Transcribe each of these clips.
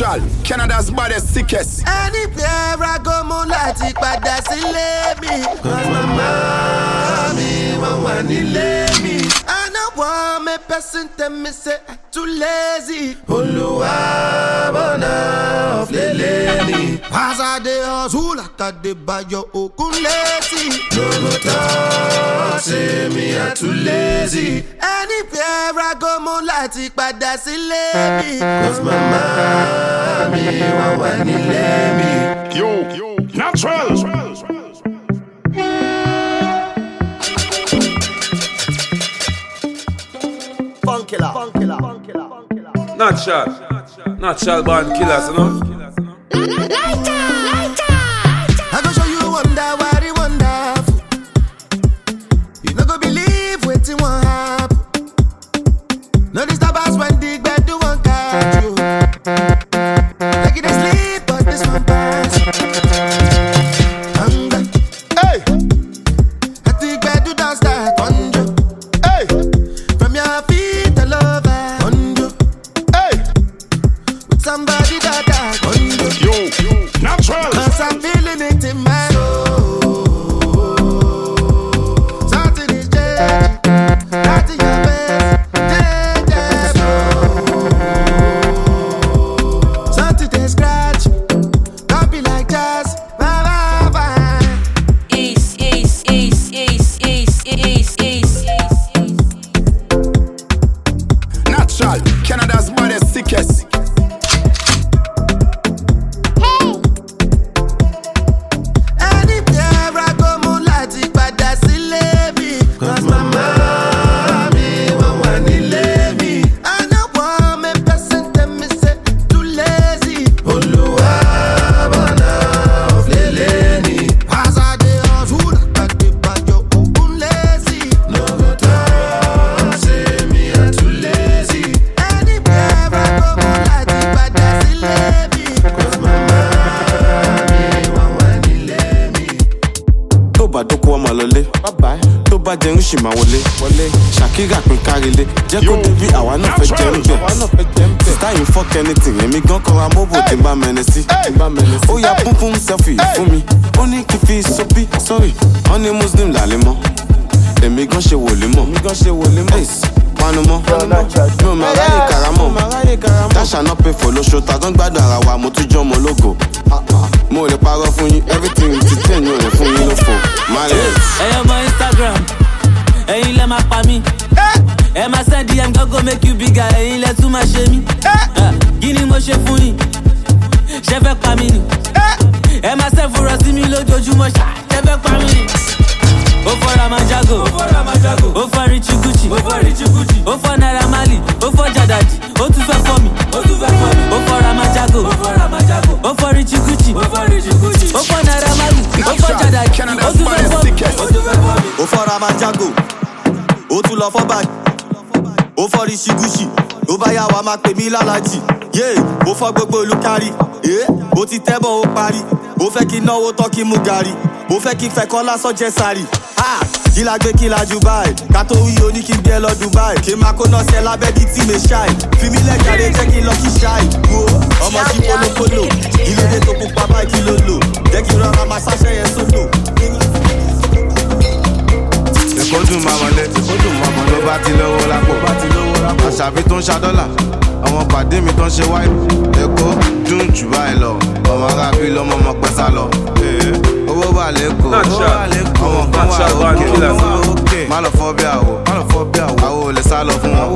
Natural, Canada's baddest, sickest. Anywhere I go, mo láti padà sílé mi. Mama mi wọ́n wà nílé want me person tell me say I too lazy. Olúwa bọ̀nà ọ̀flẹ̀lẹ̀ mi. As I dey hustle like I dey bayo okun lazy. No go talk say me I too lazy. Anywhere I go, mo láti padà sílé mi. Cause mama mi wọ́n wà nílé mi. Yo, yo, natural. Funkilla. Funkilla. Funkilla. Funkilla. Natural. Natural born killers, you know? I go show you wonder what kárílé jẹ́ make you bigger ẹyin lẹ tún máa ṣe mí. Ah, kí ni mo ṣe fún yín? Ṣe fẹ́ pa mí ni? Ẹ máa ṣe fúnra sí mi lójoojúmọ́ ṣe fẹ́ pa mí ni. ó fọ́ra máa jágò ó fọ́ richie gucci. Ó fọ́ naira mali ó fọ́ jàdàjì ó tún fẹ́ fọ́ mi. Ó fọ́ra máa jágò ó fọ́ richie gucci. Ó fọ́ naira mali ó fọ́ ó Canada's tún fẹ́ fọ́ mi. ó fọ́ra máa jágò ó tún lọ fọ́ báyìí ó fọ́ ríṣigúṣì ó bá yà wá máa pè mí lálàjì. Yé ó fọ́ gbogbo olùkárí. Ẹ́ ó ti tẹ́bọ̀ ó parí. Ó fẹ́ kí náwó tán kí mú gàrí. Ó fẹ́ kí n fẹ́ kọ́ lásán jẹ́ sáré kí la gbé kí la jù báyìí? Ká tó wí oní kí n gbé lọ dubai. Kí n máa kó náà ṣe lábẹ́ bí tí mi ṣáì fi mí lẹ́jàre jẹ́ kí n lọ kí ṣáì wo ọmọ sí polopolo ló dé tó pupa báyìí? Kí ló lò? Jẹ́ kí rọra máa ṣáṣẹ́ yẹn sólò. Èkó dùn máa wọlé. Ló bá ti lówó lápò àṣàbí tó ń ṣa dọ́là. Àwọn pàdé mi tó ń ṣe wáyé. Èkó dùn jù báyìí lọ. Ọmọ arábí lọmọ ọmọ pẹ́ sá lọ. Ee, owó wà lẹ́kọ̀ọ́. Ọmọ kan wà òkè má lọ fọ́ bí àwò àwò ò lè sá lọ fún wọn.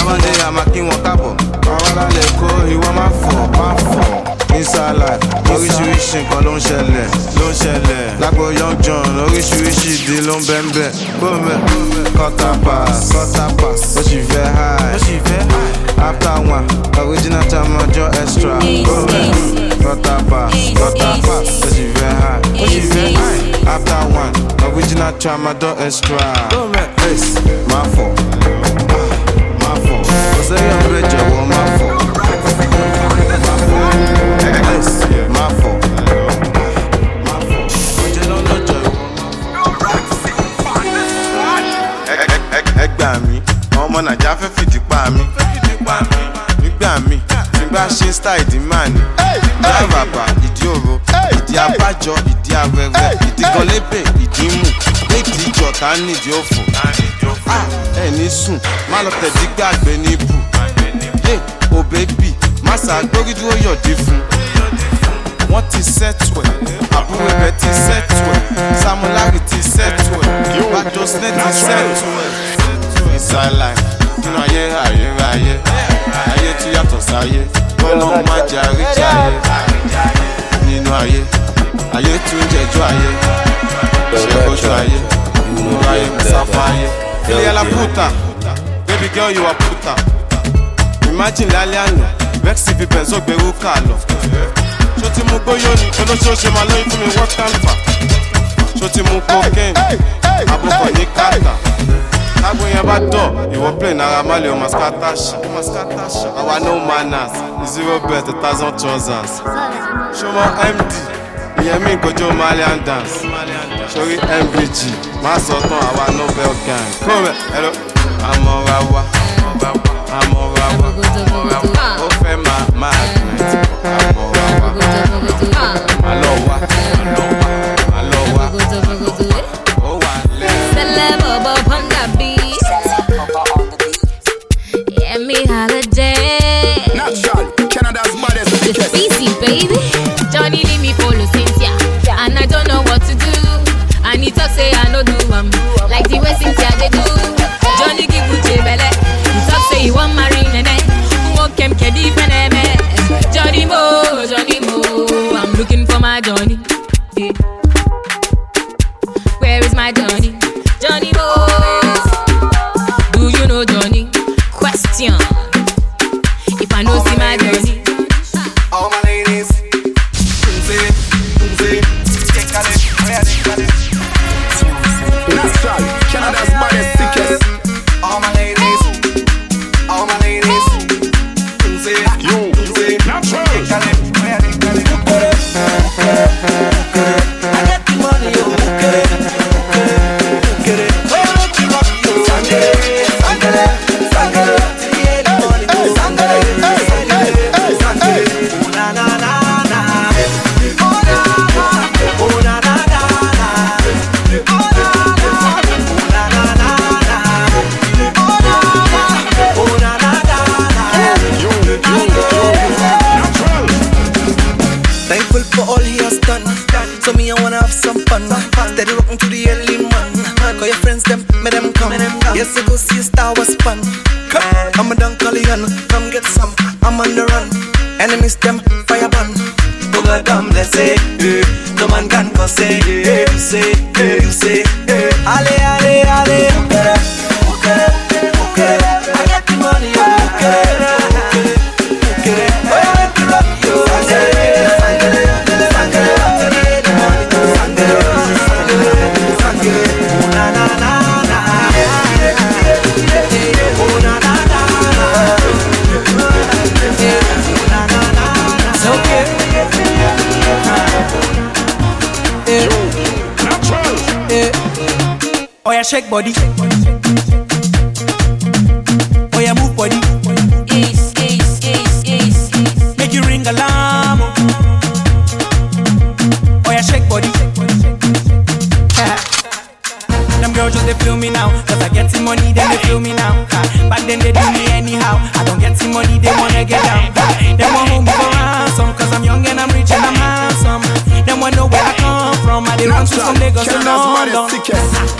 Ọmọdé àmà kí wọn kábọ̀ àwọn ará kó ìwọ má fọ̀ má fọ̀ inside oríṣiríṣi nǹkan ló ń ṣẹlẹ̀ ló ń ṣẹlẹ̀ lágbo young john oríṣiríṣi ìdí ló ń bẹ́ẹ̀ bóńbẹ́ quarter pass quarter pass ó sì fẹ́ high. Ó sì fẹ́ high. After one original time ọjọ́ extra. Bóńbẹ́ quarter pass quarter pass ó sì fẹ́ high. Ó sì fẹ́ high. After one original time ọjọ́ extra. Bóńbẹ́ ace máa fọ̀ máa fọ̀ kò sẹ́yìn ọ̀bẹ jọ̀wọ́ nàìjíríà fẹ́ fìdí pa mí nígbà mí nígbà bá ṣe style ìdí máa ní. ìdí àràbà ìdí òro ìdí abájọ ìdí awẹ́wẹ́ ìdí gọlébè ìdí mù nídìí ìjọ tá a nídìí òfò. Ẹ ní sùn má lọ tẹ̀dí gbàgbé ní ibù. O bébì má ṣàgbórí dúró yọ̀dí fún. wọ́n ti sẹ́tù ẹ̀ àbúrò ẹ̀bẹ̀ ti sẹ́tù ẹ̀ samulari ti sẹ́tù ẹ̀ bàjọ́sílẹ̀ ti sẹ́tù ẹ̀. ìsàlà nínú ayé ayé tí yàtọ̀ sáyé. Bọ́lá má jẹ́ àríjáyé nínú ayé ayé tún jẹjọ́ ayé. Ìṣèkóso ayé? Nínú ayé sáfà ayé. ilé la puta baby girl you are puta imagine lálẹ́ àná vexy fi benzo gbèrú kà lọ. ṣó ti mú gbóyò ní olóṣooṣe máa lóyún fún mi work ti mú cocaine? àbúkọ̀ ní kàtà. Kágbó yẹn bá dọ̀ ìwọ play náírà má lè o mascata ṣá. àwa no manners zero bet a thousand trousers. ṣọmọ md ìyẹn mi kojú malian dance. sórí mbg má sọ tán àwa nobel gang. kó rẹ̀ ẹ̀rọ àmọ́ra wa àmọ́ra wa ó fẹ́ máa máa gbìn tí àmọ́ra wa má lọ wá má lọ wá ó wà lẹ́yìn. Booga dum, let's say, eh. No man can cause say, eh. You say, eh. You say, eh. Ale, ale, ale. Ukere, ukere, shake body. Oh yeah, move body. Ace, ace, ace, ace, ace. Make you ring alarm. Oh yeah, shake body. Them girls just they feel me now. Cause I get the money, then they feel me now. Ha. Back then they do me anyhow. I don't get the money, they wanna get down. Ha. They want home for ransom. Cause I'm young and I'm rich and I'm handsome. They want to know where I come from. I they run to some Lagos and Canada's London.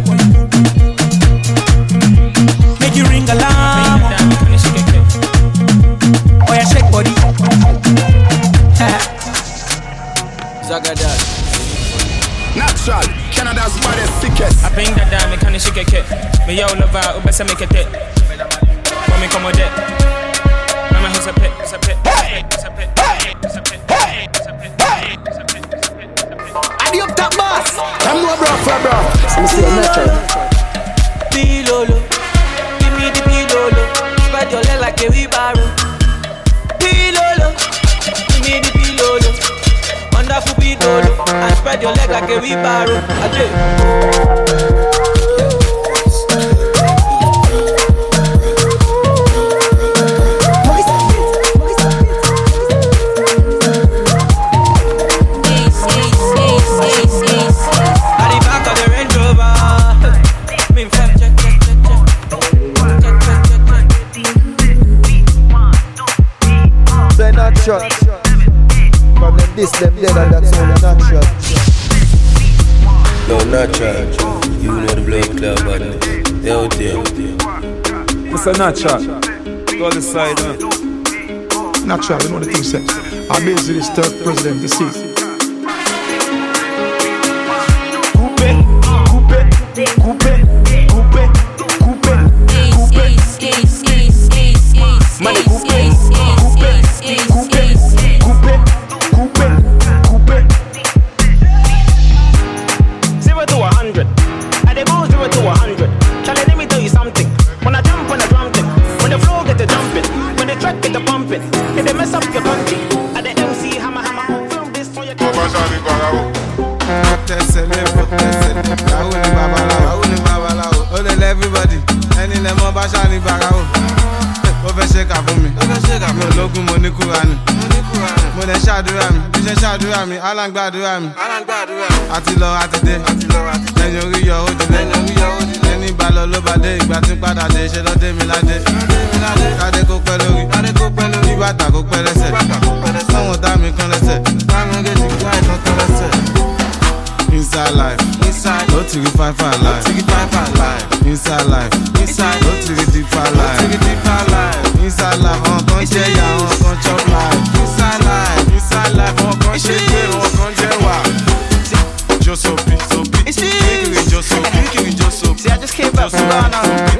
Natural, Canada's baddest sickest. I bring that down, me can shake it. Me yo love out, ube se make it. When me come with it. Mama who's a pit, who's a pit, who's a pit, who's a pit, who's a pit, who's a pit. Adi up top boss. I'm no bro for bro. Pilolo, give me the pilolo. like a wheelbarrow. And spread your leg like a wheelbarrow. Ajay. At the back of the It's a natural. Go on the side, huh? Natural, you know the thing said. I'm basically this third president, the seat. Mi aláǹgbàdúrà mi. Àti lọ àti dé. Orí yọ ó ẹni ìbálò ló bá dé ìgbà tí padà dé ṣe lọ́dé mi ládé. Kádé kó pẹ́ lórí. Bàtà kó pẹ́ lẹ́sẹ̀. Sọ́wọ́n dá mi kan lẹ́sẹ̀. Inside life, inside, no get five five life, no get five five life. Inside life, inside, no get deep five life, no to get deep five life. Inside life, on kan on kan chop life. Inside life, on kan ṣe pé, on kan jẹ wà. Josopi, sopi, kikiri josopi, kikiri josopi. See, I just came back from Ghana.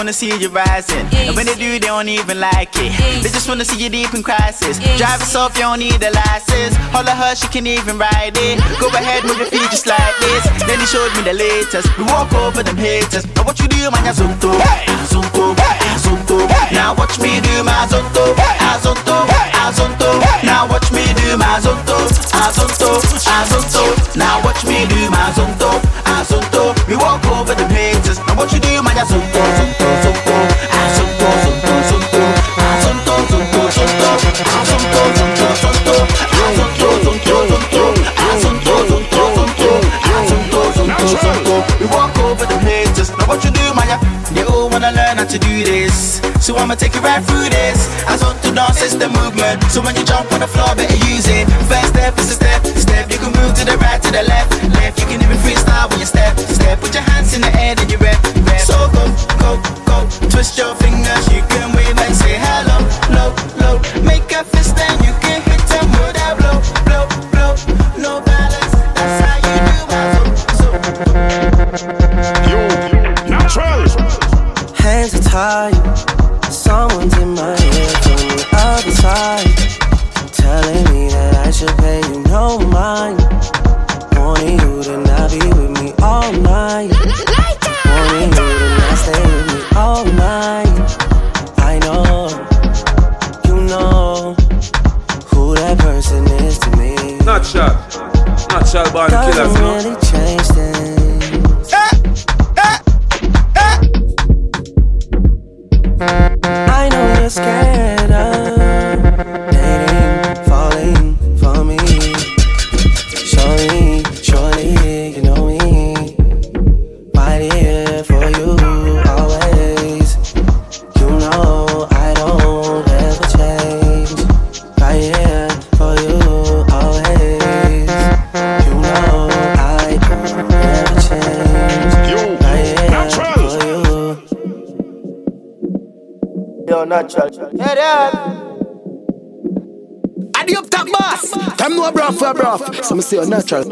Wanna see you rising. And when they do, they don't even like it. They just wanna see you deep in crisis. Drive yourself, you don't need a license. Of her, she can even ride it. Go ahead, move your feet just like this. Then he showed me the latest. We walk over them haters. Now what you do, man, Azonto. Ah, Azonto, ah, Azonto. Now watch me do my Azonto. Azonto, ah, Azonto. Now watch me do my Azonto. Azonto, Azonto. Now watch me do my Azonto. Azonto. We walk over them haters. Now what you do, man. Azonto, wanna learn how to do this. So I'ma take you right through this. Azonto dance is the movement. So when you jump on the floor, better use it. First step is a step, step. You can move to the right, to the left, left. You can even freestyle when you step, step. Put your hands in the air, then you rap, rap. So go, go, go. Twist your fingers, you bruv. So me say natural.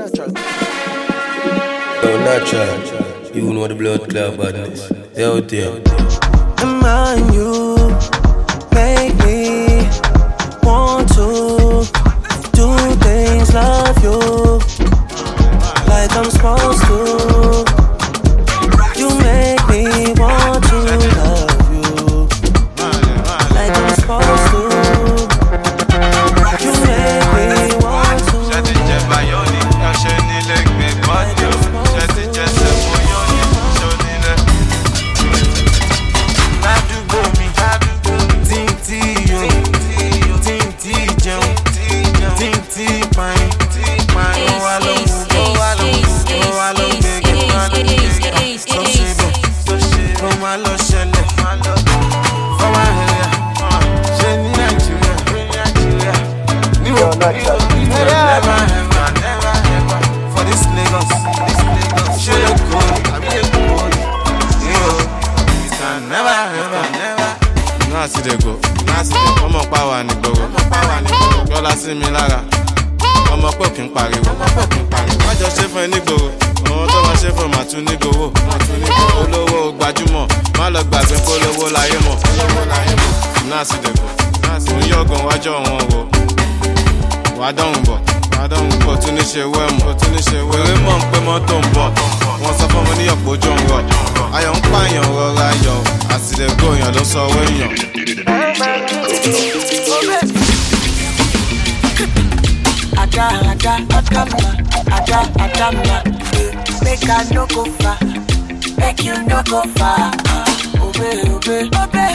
Mọ̀. Náà sì lè go, náà sì lè go. Yọ̀gàn wájọ́ wọn wo wàá dọ̀hùn bọ̀ wàá dọ̀hùn bọ̀ tún ní ṣe wẹ́ẹ̀mù ó tún ní ṣe wẹ́ẹ̀mù. wèrè mọ̀ ń pé mọ́tò ń bọ̀ wọ́n sọ fún ọmọ ní ọ̀pọ̀ ojú ń rọ̀ ayọ̀ ń pààyàn rọra ayọ̀ àtìlẹ́gbò èèyàn ló sọ owó èèyàn. Ada, ada, adama, ada, adama. Make I no go far, make you no go far. Obey, obey, obey,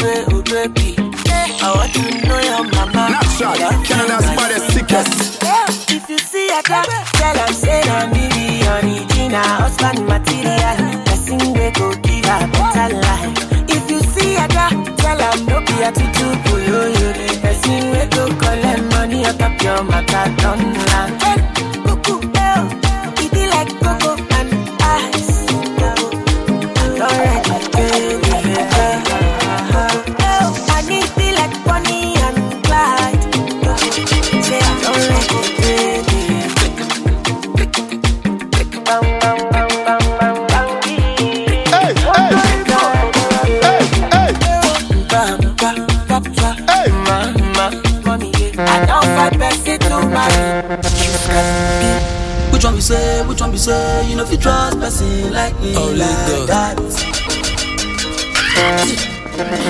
obey, obey, be. I want to know your mama. Natural, Canada's baddest, sickest. If you see a dog, tell her say I'm the original husband material. Person we go give her better life. If you see a dog, tell her no be a tutu puyo yo. Person we go collect money out of your matter done land. Hey, cuckoo, eh, it be like cocoa and ice. I'm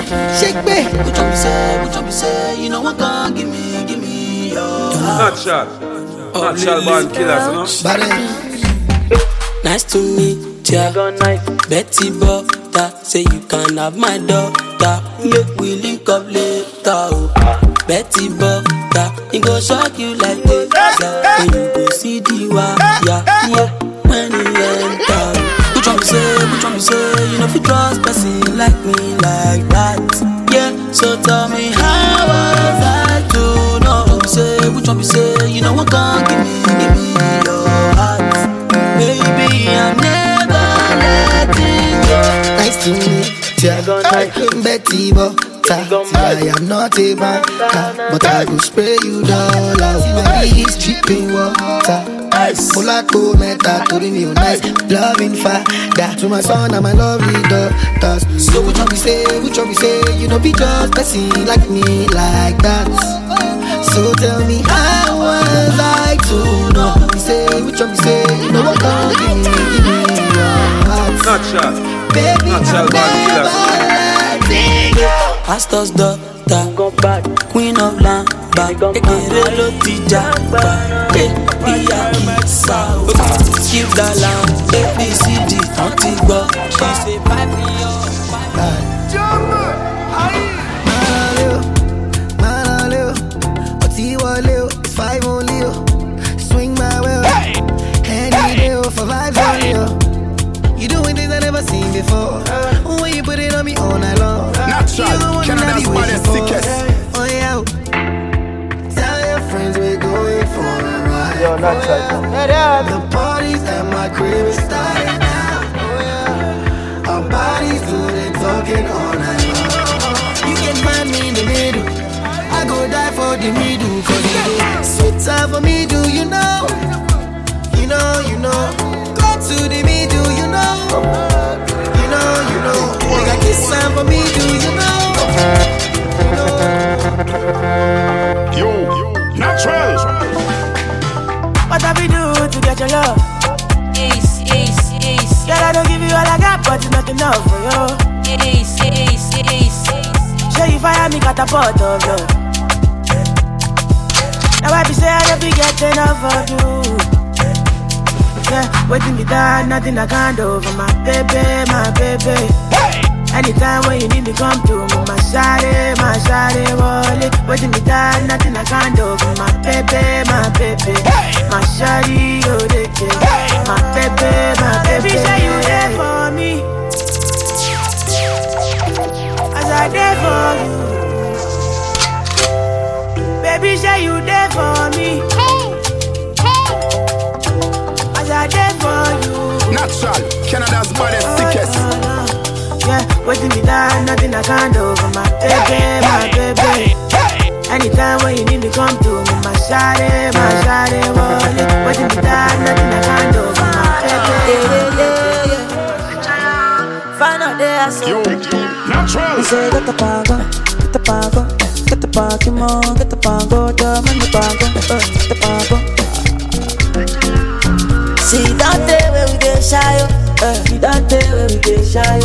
Shake me. Which one we say, which one we say, you know what can give me, give me your heart. Natural. Natural born killers, you know. Nice to meet ya. Betty Butter, say you can have my daughter. Make we link up later. Oh. Betty Butter, it go shock you like this. Yeah. When you go see the wire, yeah. When you enter. Which one we say, which one we say, you know if you trust person like me Butter. I am not a banker, but I will spray you dollars. Baby, it's dripping water. Monaco meta, torí mi ò nice. Loving father to my son and my lovely daughters. So which one we say, which one we say, you know be just person like me like that. So tell me how was I to know? We say, which one we say, you know what give me, give me your heart. Baby, killers. Pastor's daughter, queen of lamba, kékeré ló ti jàgbá, eh, ìyá kìsà o. Skip the lamb, ABCD, wọ́n ti gbọ́, she say five million. Manale o, ọtí wọlé o, it's five only o. Swing my way o, any day o, for vibes only o. You doing things I never seen before. When you put it on me all night long. Natural, You're the one that I Canada's be waiting baddest, for. sickest. Oh yeah. Tell your friends we're going for a ride. Yo, natural. Oh, the parties at my crib is starting now. Oh yeah. Our bodies do the talking all night. You can find me in the middle. I go die for the middle. Cause you do sweet time for me, do you know? You know, you know. Go to the middle, you know. You know, you know. You got kiss time for me, do you know? Yo, natural. What have we do to get your love? Ace, ace, ace. Girl, I don't give you all I got, but it's not enough for you. Ace, ace, ace. Show you fire me catapult of love. Now I be say I don't be getting enough of you. Yeah, waiting me down, nothing I can't do for my baby, my baby. Anytime when you need me, come to me. my shawty, my shawty, wallet. Waiting me down, nothing I can't do. With my pepe, my pepe. My shawty, oh, they My pepe, my pepe. Baby, say you there for me. As I there for you. Baby, say you there for me. Hey, hey. As I there for you. Natural, Canada's baddest, sickest. Oh, yeah, waiting me down, nothing I can't do for my baby, my baby. Anytime when you need me, come to me, my shawty, my shawty, wallet. Waiting me down, nothing I can't do for my baby. Find out there, so Yo, natural. You say get the pango, get the pango, get the Pokemon, get the pango, diamond the pango, uh, the pango. See that day where we get shy, oh, uh, see that day where we get shy,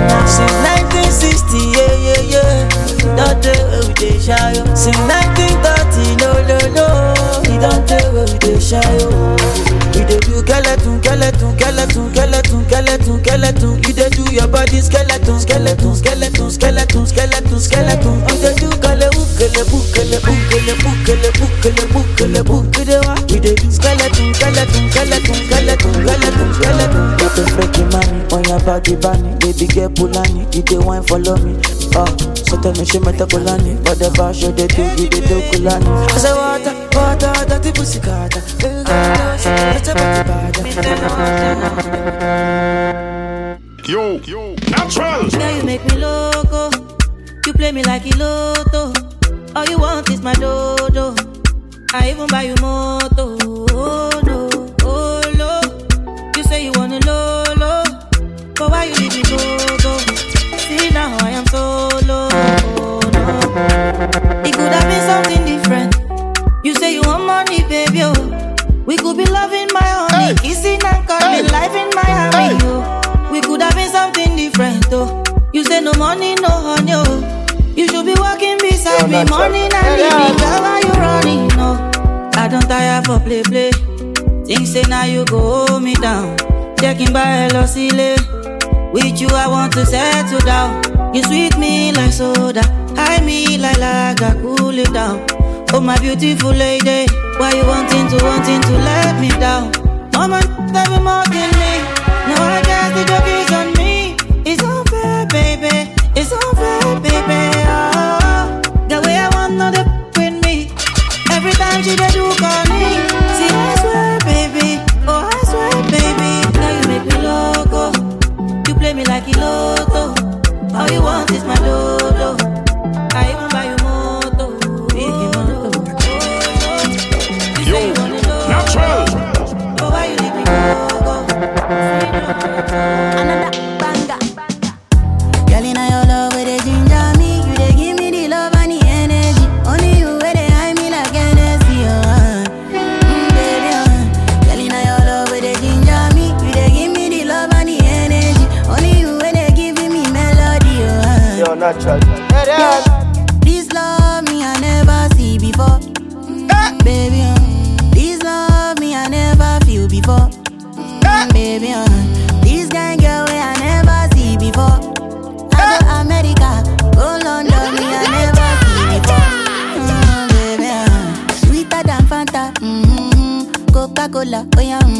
Since 1960, yeah, that day where we get shy, oh. Since 1930, no, no, no. See that day where we get shy, oh. We dey do skeleton, skeleton, skeleton, skeleton, skeleton, skeleton. You dey do your body skeleton, skeleton, skeleton, skeleton, skeleton, skeleton. You dey do bukele bukele bukele bukele bukele bukele bukele wa. We dey do skeleton, skeleton, skeleton, You dey freaky money on your body bunny, baby girl pulani. You dey wine follow me, oh. So tell me she meta kulani, whatever show they do, you dey do kulani. I say water, water, dirty pussy carter. Baby girl, know she let your body bad. Yo, yo, natural. Girl, you make me loco. You play me like Iloto. All you want is my dodo. I even buy you moto. It could have been something different. You say you want money, baby. Oh. We could be loving my honey, kissing and cuddling, life in Miami. Oh. We could have been something different. Oh. You say no money, no honey. Oh. You should be walking beside me morning and evening. Girl, why you running? No, I don't tire for play play. Think say now you go hold me down. Checking by Elosile. With you I want to settle down. You sweet me like soda, high me like lager, cool it down. Oh my beautiful lady, why you wanting to wanting to let me down? Mama, that be mocking me. Now I guess the joke is on me. It's unfair, baby. It's unfair, baby. Oh, the way I want no the with me. Every time she dey do call me. See, I swear, baby. Oh, I swear, baby. Now you make me loco. You play me like Iloto. All you want is my dodo. Cola, oh yeah.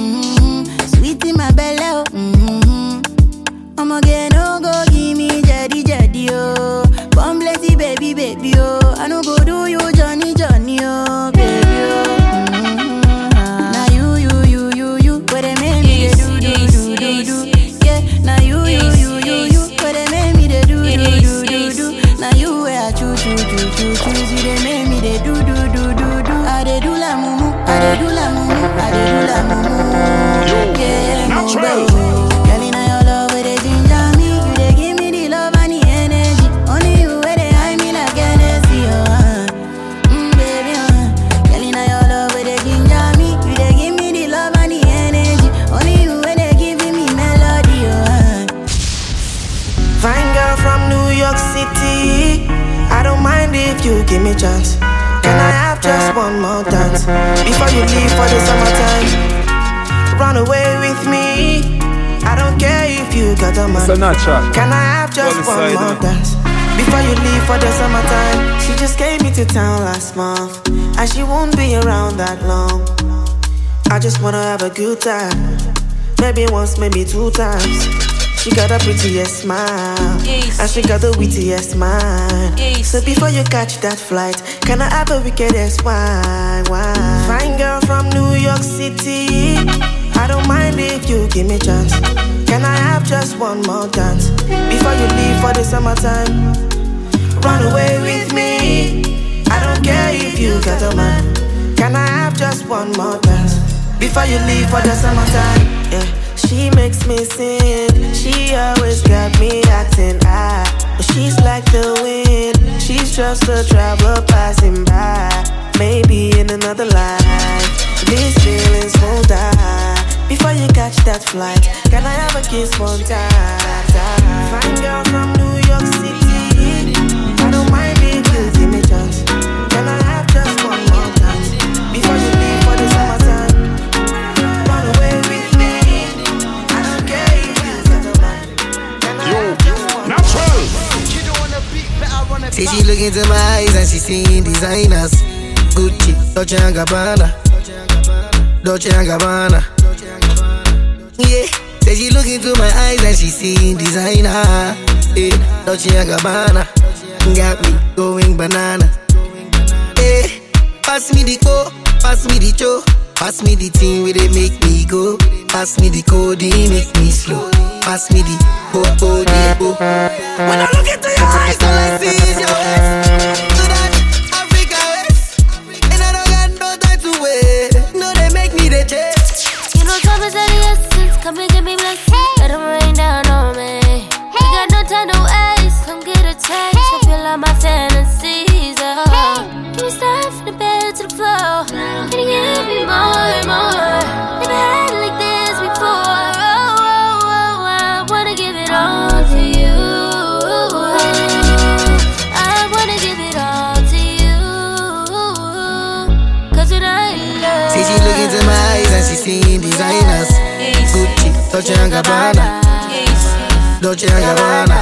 If you got man. It's a natural. Can I have just Go one more innit? dance before you leave for the summertime? She just came into town last month, and she won't be around that long. I just wanna have a good time, maybe once, maybe two times. She got a prettiest smile, and she got the wittiest mind. So before you catch that flight, can I have a wickedest wine? wine? Fine girl from New York City. I don't mind if you give me chance. Can I have just one more dance before you leave for the summertime? Run away with me. I don't care if you got a man. Can I have just one more dance before you leave for the summertime? Yeah, she makes me sing. She always got me acting high. But she's like the wind. She's just a traveler passing by. Maybe in another life, these feelings won't die. Before you that flight, can I have a kiss one time? Fine girl from New York City. I don't mind if you give me chance. Can I have just one more dance before you leave for the summertime? Run away with me. I don't care if you got a man. Can I have just one Natural. Say she look into my eyes and she seeing designers. Gucci, Dolce and Gabbana, Dolce and Gabbana. Say she look into my eyes and she seeing designer. Yeah, Dolce and Gabbana, got me going banana. Yeah, pass me the co, pass me the cho, pass me the thing where they make me go. Pass me the code, they make me slow. Pass me the oh oh oh. When I look into your eyes, all I see is your waist. Come and give me blessings. Dolce and Gabbana, Dolce and Gabbana.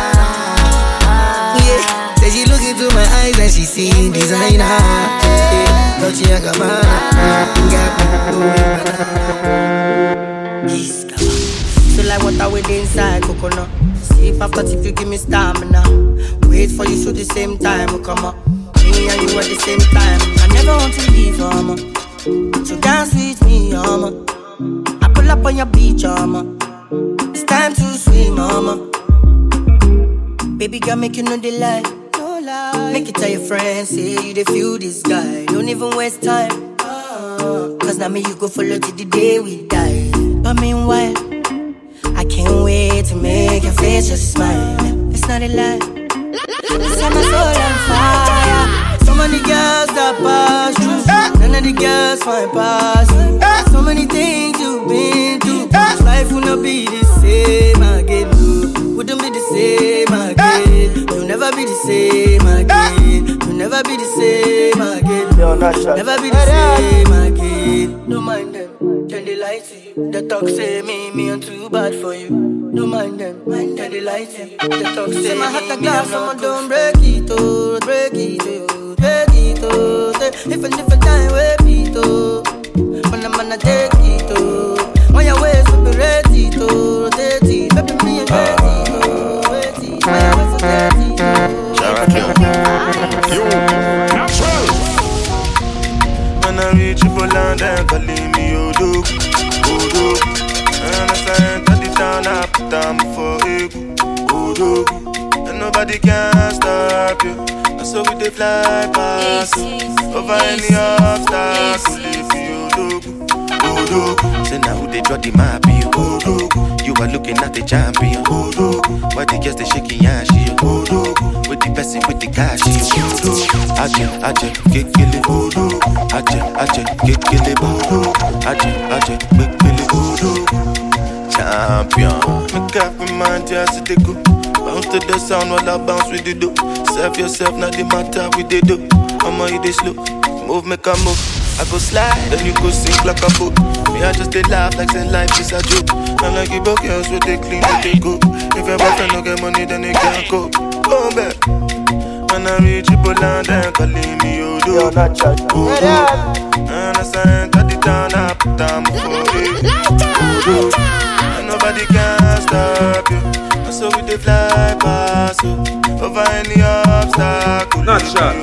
Yeah, say she look into my eyes and she seeing designer. Yeah, Dolce and Gabbana, me Feel like water with inside coconut. Sip after tip, you give me stamina. Wait for you to the same time, oh, come on. Me and you at the same time. I never want to leave, mama. So dance with me, mama. I pull up on your beach, mama. Baby girl, make you know the lie. No lie. Make it tell your friends, say you they feel this guy. Don't even waste time. Ah. Cause now me you go follow till the day we die. But meanwhile, I can't wait to make your face just smile. It's not a lie. Set my soul on fire. So many girls that pass through. None of the girls find pass you. Eh. So many things you've been through. Eh. Life will not be the same again. no. Wouldn't be the same eh. again. You'll never be the same again. You'll never be the same again. Never be the same again. Don't mind them. Then they lie to you. They talk say me, me I'm too bad for you. Don't mind them. Then they lie to you. They talk say my heart a glass, someone don't break it, oh, break it, oh, oh. Eh. Say, If a different time, wait it, oh. When I'm gonna take it, oh. On your we be ready to rotate so they past you. Over any obstacle, leave you Odo, Odo. Say now they draw the map, you. You are looking at the champion, Odo. Why the girls they shaking your shit, With the person with the cash, Odo. Aje, aje, kekele, Odo. Aje, aje, kekele, Odo. Aje, aje, kekele, Odo. Champion. Make up in mind, just they go. Bounce to the sound while I bounce with the do. Serve yourself, not the matter with the do. I'ma hit it slow. Move, make a move. I go slide, then you go sink like a boat. Me, I just they laugh like say life is a joke. I'm like you broke girls with they clean, with they go. If your boyfriend don't get money, then they can't go. Go back. When I reach Poland, they calling me Odo. Odo. And as I enter the town, I put them for it. Odo. And nobody can stop you. So we dey fly past you over any obstacle. Natural.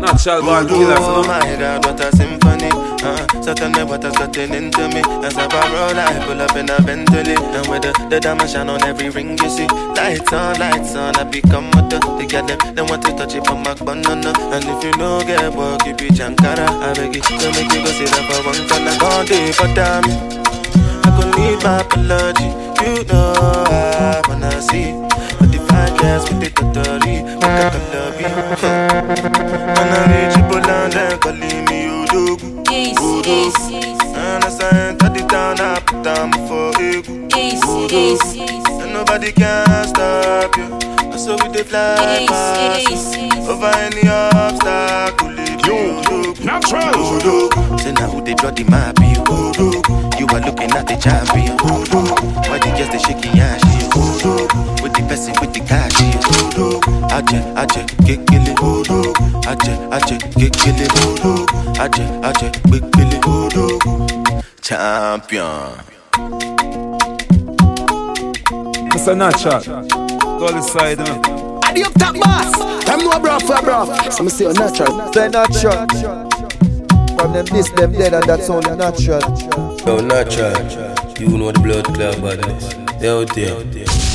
Natural born killers, Oh my God, what a symphony. Uh, Suddenly what has gotten into me. As I roll, I pull up in a Bentley. And with the, the diamond shine on every ring you see. Lights on, lights on, I become a the They get them, they want to touch it from my banana And if you know get work, you be Jankara I beg you, to make you go sit up for one corner Gone day for damn I could need my apology. You know I wanna see But the fine girls with the totally. What oh. I can love you When I reach on them, calling me Odogwu Odogwu And as I enter the town, I put down for Egu Odogwu oh. And nobody can stop you. So we dey fly past Over any obstacle Yo, natural Odogwu Say now who they draw the map you Odogwu You are looking at the champion Odogwu Why the just they shaking ass you Odogwu With the person with the cash you Odogwu Aje, aje, kekele Odogwu Aje, aje, kekele Odogwu Aje, aje, kekele Odogwu Champion Mr. Natural. Go this side, you know. Adi up top boss. Them no bro for bro. So me say you natural. Say natural. From them this, them dead, and that's only natural. Yo, natural. You know the blood club badness. They out there.